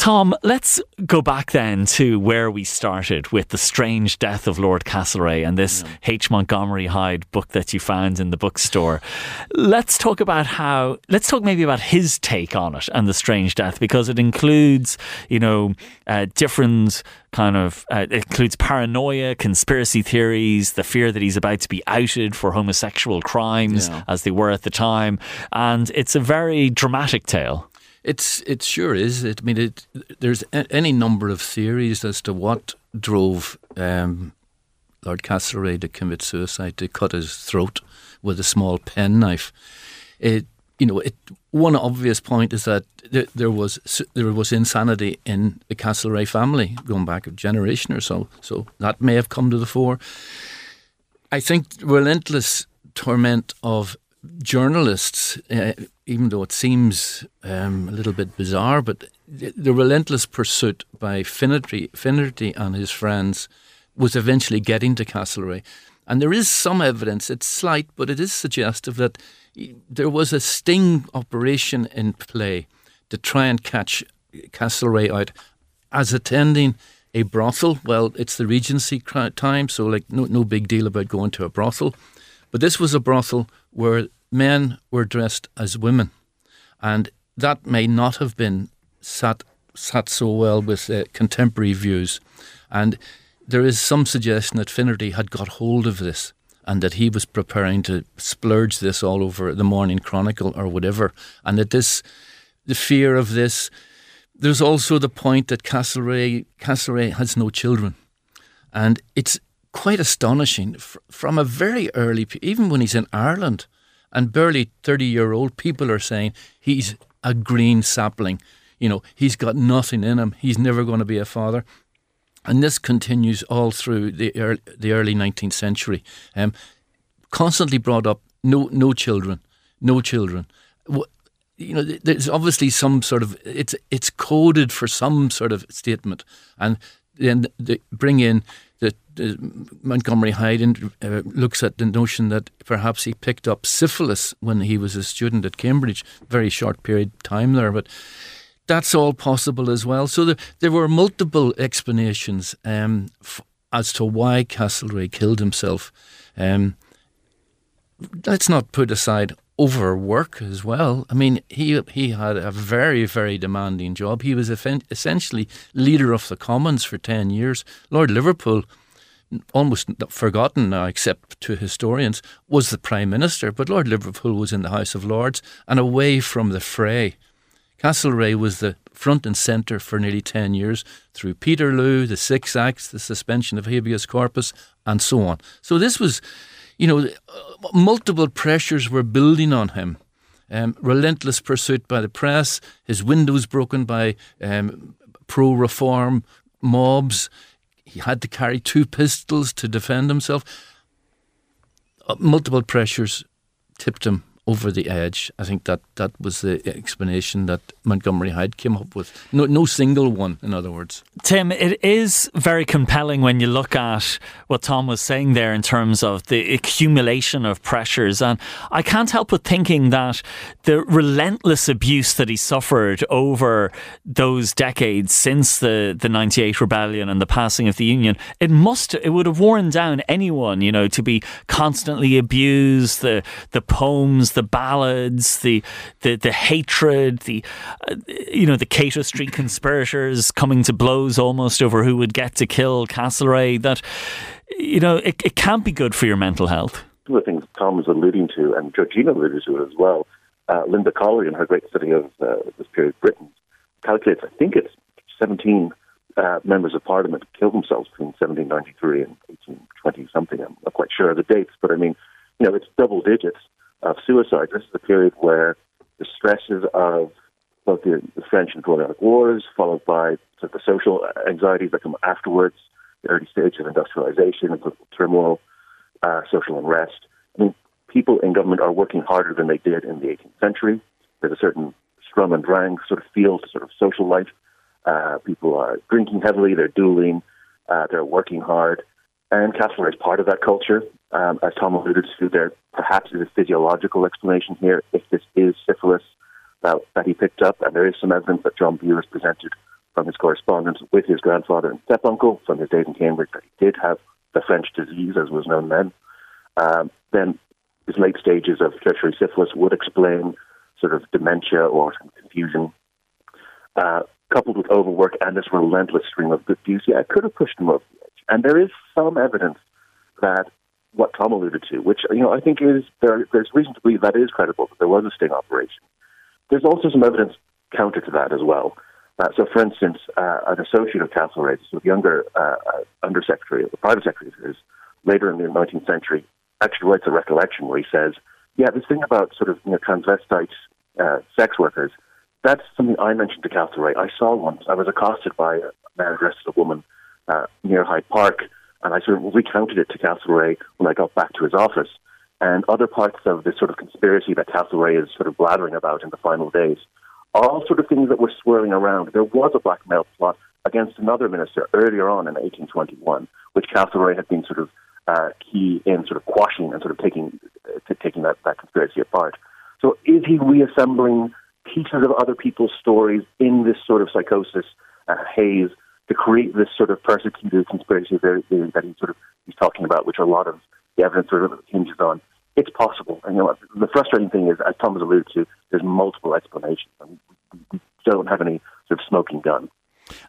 Tom, let's go back then to where we started with the strange death of Lord Castlereagh and this yeah. H. Montgomery Hyde book that you found in the bookstore. Let's talk about how, let's talk maybe about his take on it and the strange death because it includes, you know, uh, different kind of, uh, it includes paranoia, conspiracy theories, the fear that he's about to be outed for homosexual crimes yeah. as they were at the time. And it's a very dramatic tale. It's it sure is. I mean, it, there's a, any number of theories as to what drove um, Lord Castlereagh to commit suicide, to cut his throat with a small penknife. It, you know, it, one obvious point is that there, there was there was insanity in the Castlereagh family going back a generation or so. So that may have come to the fore. I think relentless torment of journalists, uh, even though it seems um, a little bit bizarre, but the relentless pursuit by Finnerty, Finnerty and his friends was eventually getting to Castlereagh. And there is some evidence, it's slight, but it is suggestive that there was a sting operation in play to try and catch Castlereagh out as attending a brothel. Well, it's the Regency time, so like no no big deal about going to a brothel. But this was a brothel where men were dressed as women, and that may not have been sat sat so well with uh, contemporary views, and there is some suggestion that Finnerty had got hold of this and that he was preparing to splurge this all over the Morning Chronicle or whatever, and that this, the fear of this. There's also the point that Castlereagh, Castlereagh has no children, and it's quite astonishing from a very early, even when he's in Ireland, and barely 30 year old people are saying he's a green sapling. You know, he's got nothing in him. He's never going to be a father. And this continues all through the early, the early 19th century. Um, constantly brought up no, no children, no children. You know, there's obviously some sort of it's it's coded for some sort of statement, and then they bring in that uh, Montgomery Hyde uh, looks at the notion that perhaps he picked up syphilis when he was a student at Cambridge, very short period of time there, but that's all possible as well. So there, there were multiple explanations um, f- as to why Castlereagh killed himself. Um, let's not put aside overwork as well. I mean, he he had a very very demanding job. He was essentially leader of the Commons for ten years. Lord Liverpool, almost forgotten now, except to historians, was the prime minister. But Lord Liverpool was in the House of Lords and away from the fray. Castlereagh was the front and centre for nearly 10 years through Peterloo, the Six Acts, the suspension of habeas corpus, and so on. So this was, you know, multiple pressures were building on him. Um, relentless pursuit by the press, his windows broken by um, pro reform mobs. He had to carry two pistols to defend himself. Uh, multiple pressures tipped him over the edge. I think that that was the explanation that Montgomery Hyde came up with. No, no single one, in other words. Tim, it is very compelling when you look at what Tom was saying there in terms of the accumulation of pressures. And I can't help but thinking that the relentless abuse that he suffered over those decades since the, the 98 rebellion and the passing of the Union, it must, it would have worn down anyone, you know, to be constantly abused, the, the poems, the ballads, the the, the hatred, the uh, you know the Cato Street conspirators coming to blows almost over who would get to kill Castlereagh. That you know it, it can't be good for your mental health. Of the things Tom was alluding to, and Georgina alluded to it as well. Uh, Linda Colley, in her great study of uh, this period, Britain, calculates. I think it's seventeen uh, members of parliament killed themselves between 1793 and 1820 something. I'm not quite sure of the dates, but I mean, you know, it's double digits of suicide. This is the period where the stresses of both the, the French and Napoleonic Wars, followed by sort of the social anxieties that come afterwards, the early stage of industrialization and the turmoil, uh, social unrest. I mean, people in government are working harder than they did in the 18th century. There's a certain Sturm und Drang sort of feel to sort of social life. Uh, people are drinking heavily, they're dueling, uh, they're working hard. And Castlereagh is part of that culture. Um, as Tom alluded to, there perhaps is a physiological explanation here if this is syphilis that, that he picked up, and there is some evidence that John Bew has presented from his correspondence with his grandfather and step-uncle from his days in Cambridge that he did have the French disease, as was known then. Um, then his late stages of tertiary syphilis would explain sort of dementia or some confusion, uh, coupled with overwork and this relentless stream of abuse. Yeah, it could have pushed him over the edge. And there is some evidence that what Tom alluded to, which you know I think is there, there's reason to believe that is credible that there was a sting operation. There's also some evidence counter to that as well. Uh, so, for instance, uh, an associate of Castlereagh, so a younger uh, uh undersecretary, the private secretary his, later in the 19th century, actually writes a recollection where he says, "Yeah, this thing about sort of you know, transvestite uh, sex workers, that's something I mentioned to Castlereagh. I saw once. I was accosted by a man dressed as a woman uh, near Hyde Park." And I sort of recounted it to Castlereagh when I got back to his office. And other parts of this sort of conspiracy that Castlereagh is sort of blathering about in the final days, all sort of things that were swirling around. There was a blackmail plot against another minister earlier on in 1821, which Castlereagh had been sort of uh, key in sort of quashing and sort of taking uh, taking that, that conspiracy apart. So is he reassembling pieces of other people's stories in this sort of psychosis uh, haze to create this sort of persecuted conspiracy theory that he's sort of he's talking about, which a lot of the evidence sort of hinges on. It's possible, and you know the frustrating thing is, as Tom has alluded to, there's multiple explanations, and we don't have any sort of smoking gun.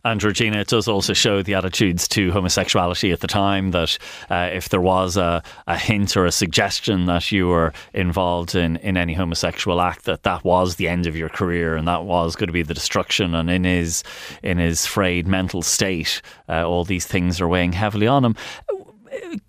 And Regina, it does also show the attitudes to homosexuality at the time that uh, if there was a, a, hint or a suggestion that you were involved in, in any homosexual act, that that was the end of your career and that was going to be the destruction. And in his in his frayed mental state, uh, all these things are weighing heavily on him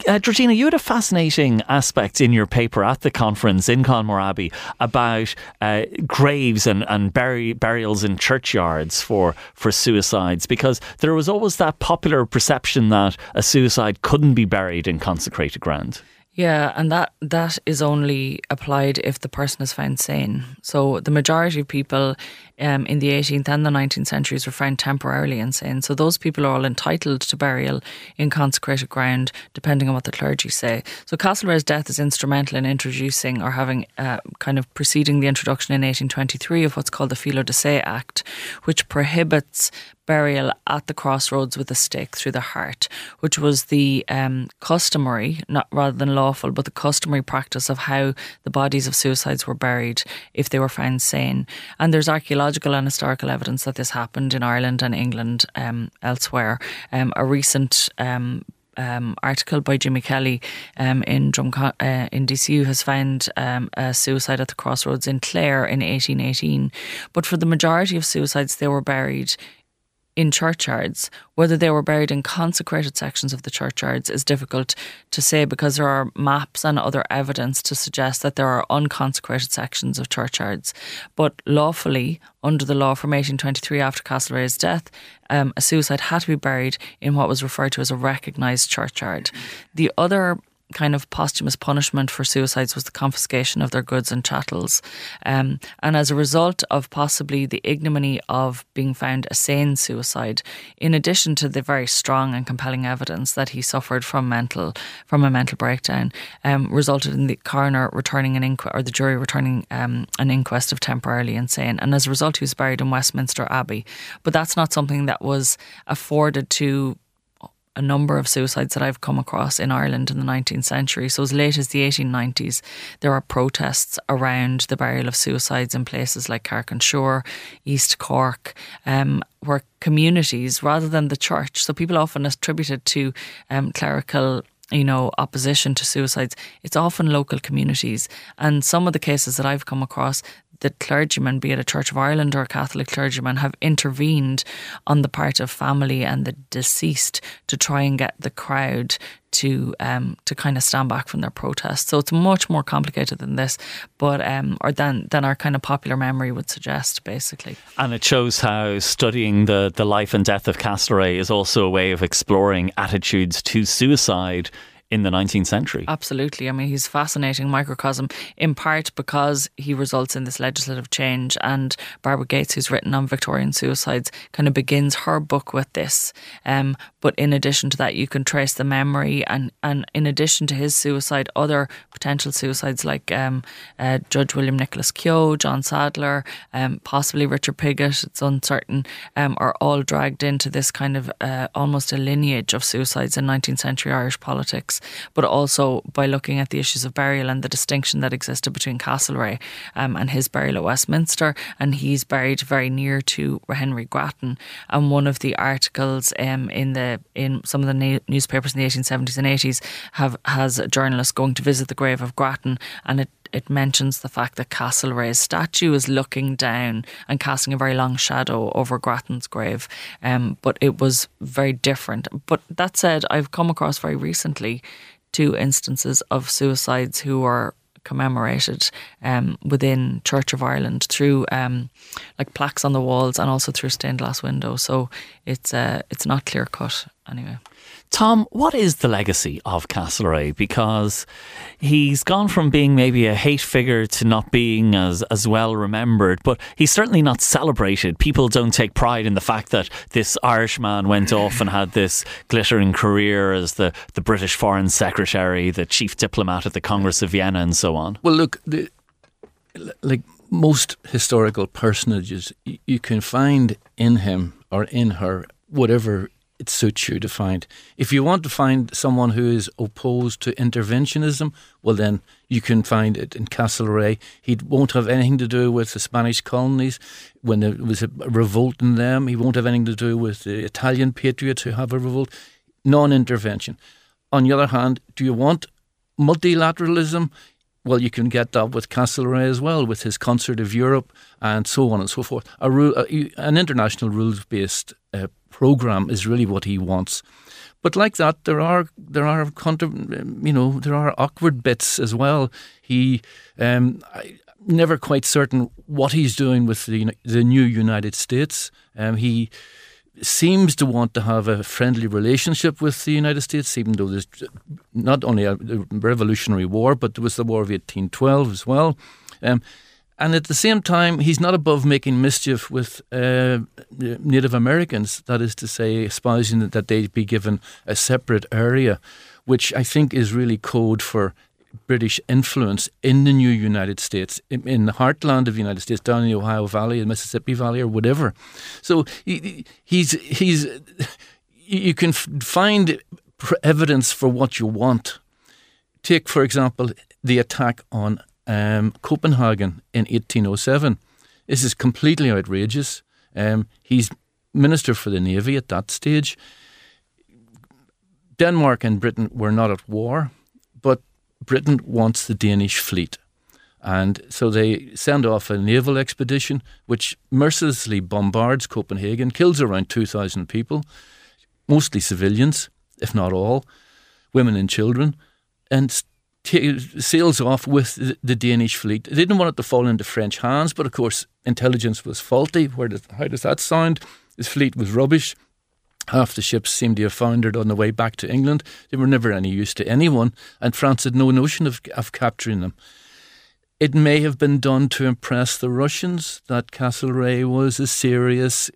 uh, Georgina, you had a fascinating aspect in your paper at the conference in Kylemore Abbey about uh, graves and, and burials in churchyards for, for suicides because there was always that popular perception that a suicide couldn't be buried in consecrated ground. Yeah, and that that is only applied if the person is found sane. So the majority of people um, in the 18th and the 19th centuries were found temporarily insane. So those people are all entitled to burial in consecrated ground, depending on what the clergy say. So Castlereagh's death is instrumental in introducing or having uh, kind of preceding the introduction in 1823 of what's called the Felo de Se Act, which prohibits burial at the crossroads with a stake through the heart, which was the um, customary, not rather than lawful, but the customary practice of how the bodies of suicides were buried if they were found sane. And there's archaeological and historical evidence that this happened in Ireland and England um, elsewhere. Um, a recent um, um, article by Jimmy Kelly um, in uh, in DCU has found um, a suicide at the crossroads in Clare in 1818. But for the majority of suicides, they were buried in churchyards. Whether they were buried in consecrated sections of the churchyards is difficult to say because there are maps and other evidence to suggest that there are unconsecrated sections of churchyards. But lawfully, under the law from 1823 after Castlereagh's death, um, a suicide had to be buried in what was referred to as a recognised churchyard. The other kind of posthumous punishment for suicides was the confiscation of their goods and chattels. Um, and as a result of possibly the ignominy of being found a sane suicide, in addition to the very strong and compelling evidence that he suffered from mental from a mental breakdown, um, resulted in the coroner returning an inquest or the jury returning um, an inquest of temporarily insane. And as a result, he was buried in Westminster Abbey. But that's not something that was afforded to a number of suicides that I've come across in Ireland in the 19th century. So, as late as the 1890s, there are protests around the burial of suicides in places like Carrick-on-Suir, East Cork, um, where communities, rather than the church, so people often attribute it to um, clerical you know, opposition to suicides, it's often local communities. And some of the cases that I've come across, the clergyman, be it a Church of Ireland or a Catholic clergyman, have intervened on the part of family and the deceased to try and get the crowd to um, to kind of stand back from their protests. So it's much more complicated than this, but um, or than than our kind of popular memory would suggest, basically. And it shows how studying the the life and death of Castlereagh is also a way of exploring attitudes to suicide in the 19th century. Absolutely. I mean, he's fascinating microcosm, in part because he results in this legislative change. And Barbara Gates, who's written on Victorian suicides, kind of begins her book with this. Um, but in addition to that, you can trace the memory, and, and in addition to his suicide, other potential suicides like um, uh, Judge William Nicholas Keogh, John Sadleir, um, possibly Richard Pigott, it's uncertain, um, are all dragged into this kind of uh, almost a lineage of suicides in 19th century Irish politics but also by looking at the issues of burial and the distinction that existed between Castlereagh um, and his burial at Westminster. And he's buried very near to Henry Grattan. And one of the articles um, in the in some of the na- newspapers in the 1870s and 80s have has a journalist going to visit the grave of Grattan, and it it mentions the fact that Castlereagh's statue is looking down and casting a very long shadow over Grattan's grave. Um, but it was very different. But that said, I've come across very recently two instances of suicides who are commemorated um, within Church of Ireland through um, like plaques on the walls and also through stained glass windows. So it's uh, it's not clear cut anyway. Tom, what is the legacy of Castlereagh? Because he's gone from being maybe a hate figure to not being as, as well remembered, but he's certainly not celebrated. People don't take pride in the fact that this Irishman went off and had this glittering career as the, the British Foreign Secretary, the chief diplomat at the Congress of Vienna, and so on. Well, look, the, like most historical personages, you can find in him or in her whatever it suits you to find. If you want to find someone who is opposed to interventionism, well, then you can find it in Castlereagh. He won't have anything to do with the Spanish colonies when there was a revolt in them. He won't have anything to do with the Italian patriots who have a revolt. Non intervention. On the other hand, do you want multilateralism? Well, you can get that with Castlereagh as well, with his Concert of Europe and so on and so forth. A rule, an international rules based program is really what he wants. But like that, there are there are you know there are awkward bits as well. He um, I, never quite certain what he's doing with the the new United States. Um, he seems to want to have a friendly relationship with the United States, even though there's not only a Revolutionary War, but there was the War of 1812 as well. Um, and at the same time, he's not above making mischief with uh, Native Americans, that is to say, espousing that they be given a separate area, which I think is really code for British influence in the new United States, in, in, the heartland of the United States, down in the Ohio Valley, the Mississippi Valley, or whatever. So he, he's he's you can find evidence for what you want. Take, for example, the attack on um, Copenhagen in 1807. This is completely outrageous. Um, he's minister for the navy at that stage. Denmark and Britain were not at war but Britain wants the Danish fleet. And so they send off a naval expedition which mercilessly bombards Copenhagen, kills around 2,000 people, mostly civilians, if not all, women and children, and t- sails off with the, Danish fleet. They didn't want it to fall into French hands, but of course, intelligence was faulty. Where does, how does that sound? His fleet was rubbish. Half the ships seemed to have foundered on the way back to England. They were never any use to anyone, and France had no notion of, of capturing them. It may have been done to impress the Russians that Castlereagh was a serious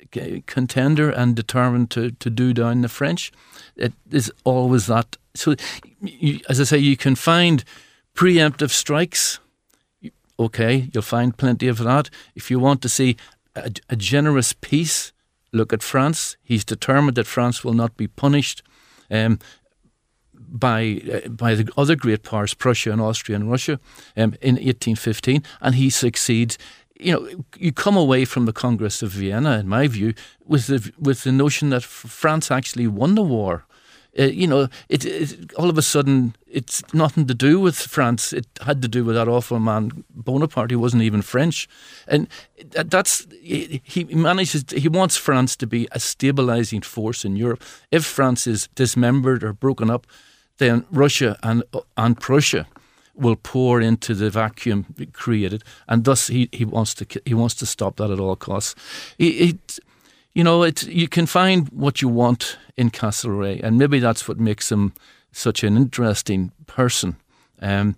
contender and determined to, to do down the French. It is always that. So, you, as I say, you can find preemptive strikes. Okay, you'll find plenty of that. If you want to see a, a generous peace, look at France. He's determined that France will not be punished um, by uh, by the other great powers, Prussia and Austria and Russia, um, in 1815, and he succeeds. You know, you come away from the Congress of Vienna, in my view, with the with the notion that France actually won the war. Uh, you know, it, it, all of a sudden it's nothing to do with France. It had to do with that awful man Bonaparte. He wasn't even French, and that's he manages. He wants France to be a stabilizing force in Europe. If France is dismembered or broken up, then Russia and and Prussia will pour into the vacuum created, and thus he, he wants to he wants to stop that at all costs. He, you know, it you can find what you want in Castlereagh, and maybe that's what makes him such an interesting person. Um,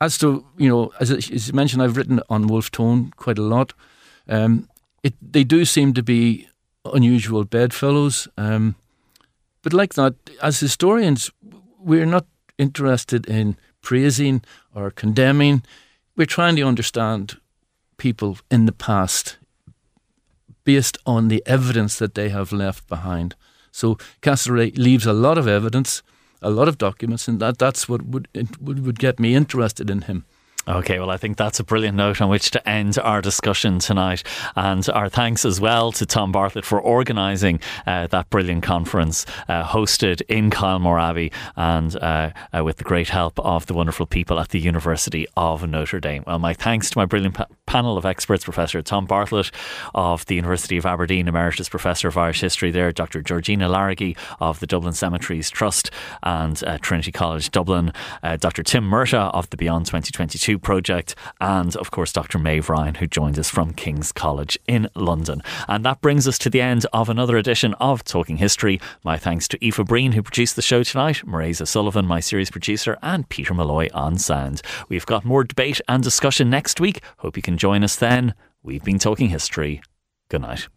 as to you know, as, as, mentioned, I've written on Wolfe Tone quite a lot. Um, it, they do seem to be unusual bedfellows, um, but like that, as historians, we're not interested in praising or condemning. We're trying to understand people in the past based on the evidence that they have left behind. So Castlereagh leaves a lot of evidence, a lot of documents, and that, that's what would, would, would get me interested in him. Okay, well, I think that's a brilliant note on which to end our discussion tonight. And our thanks as well to Tom Bartlett for organising uh, that brilliant conference uh, hosted in Kylemore Abbey and uh, uh, with the great help of the wonderful people at the University of Notre Dame. Well, my thanks to my brilliant pa- panel of experts, Professor Tom Bartlett of the University of Aberdeen, Emeritus Professor of Irish History there, Dr. Georgina Laragy of the Dublin Cemeteries Trust and uh, Trinity College Dublin, uh, Dr. Tim Murtagh of the Beyond 2022 project, and of course, Dr. Maeve Ryan, who joined us from King's College in London. And that brings us to the end of another edition of Talking History. My thanks to Aoife Breen, who produced the show tonight, Marisa Sullivan, my series producer, and Peter Malloy on sound. We've got more debate and discussion next week. Hope you can join us then. We've been talking history. Good night.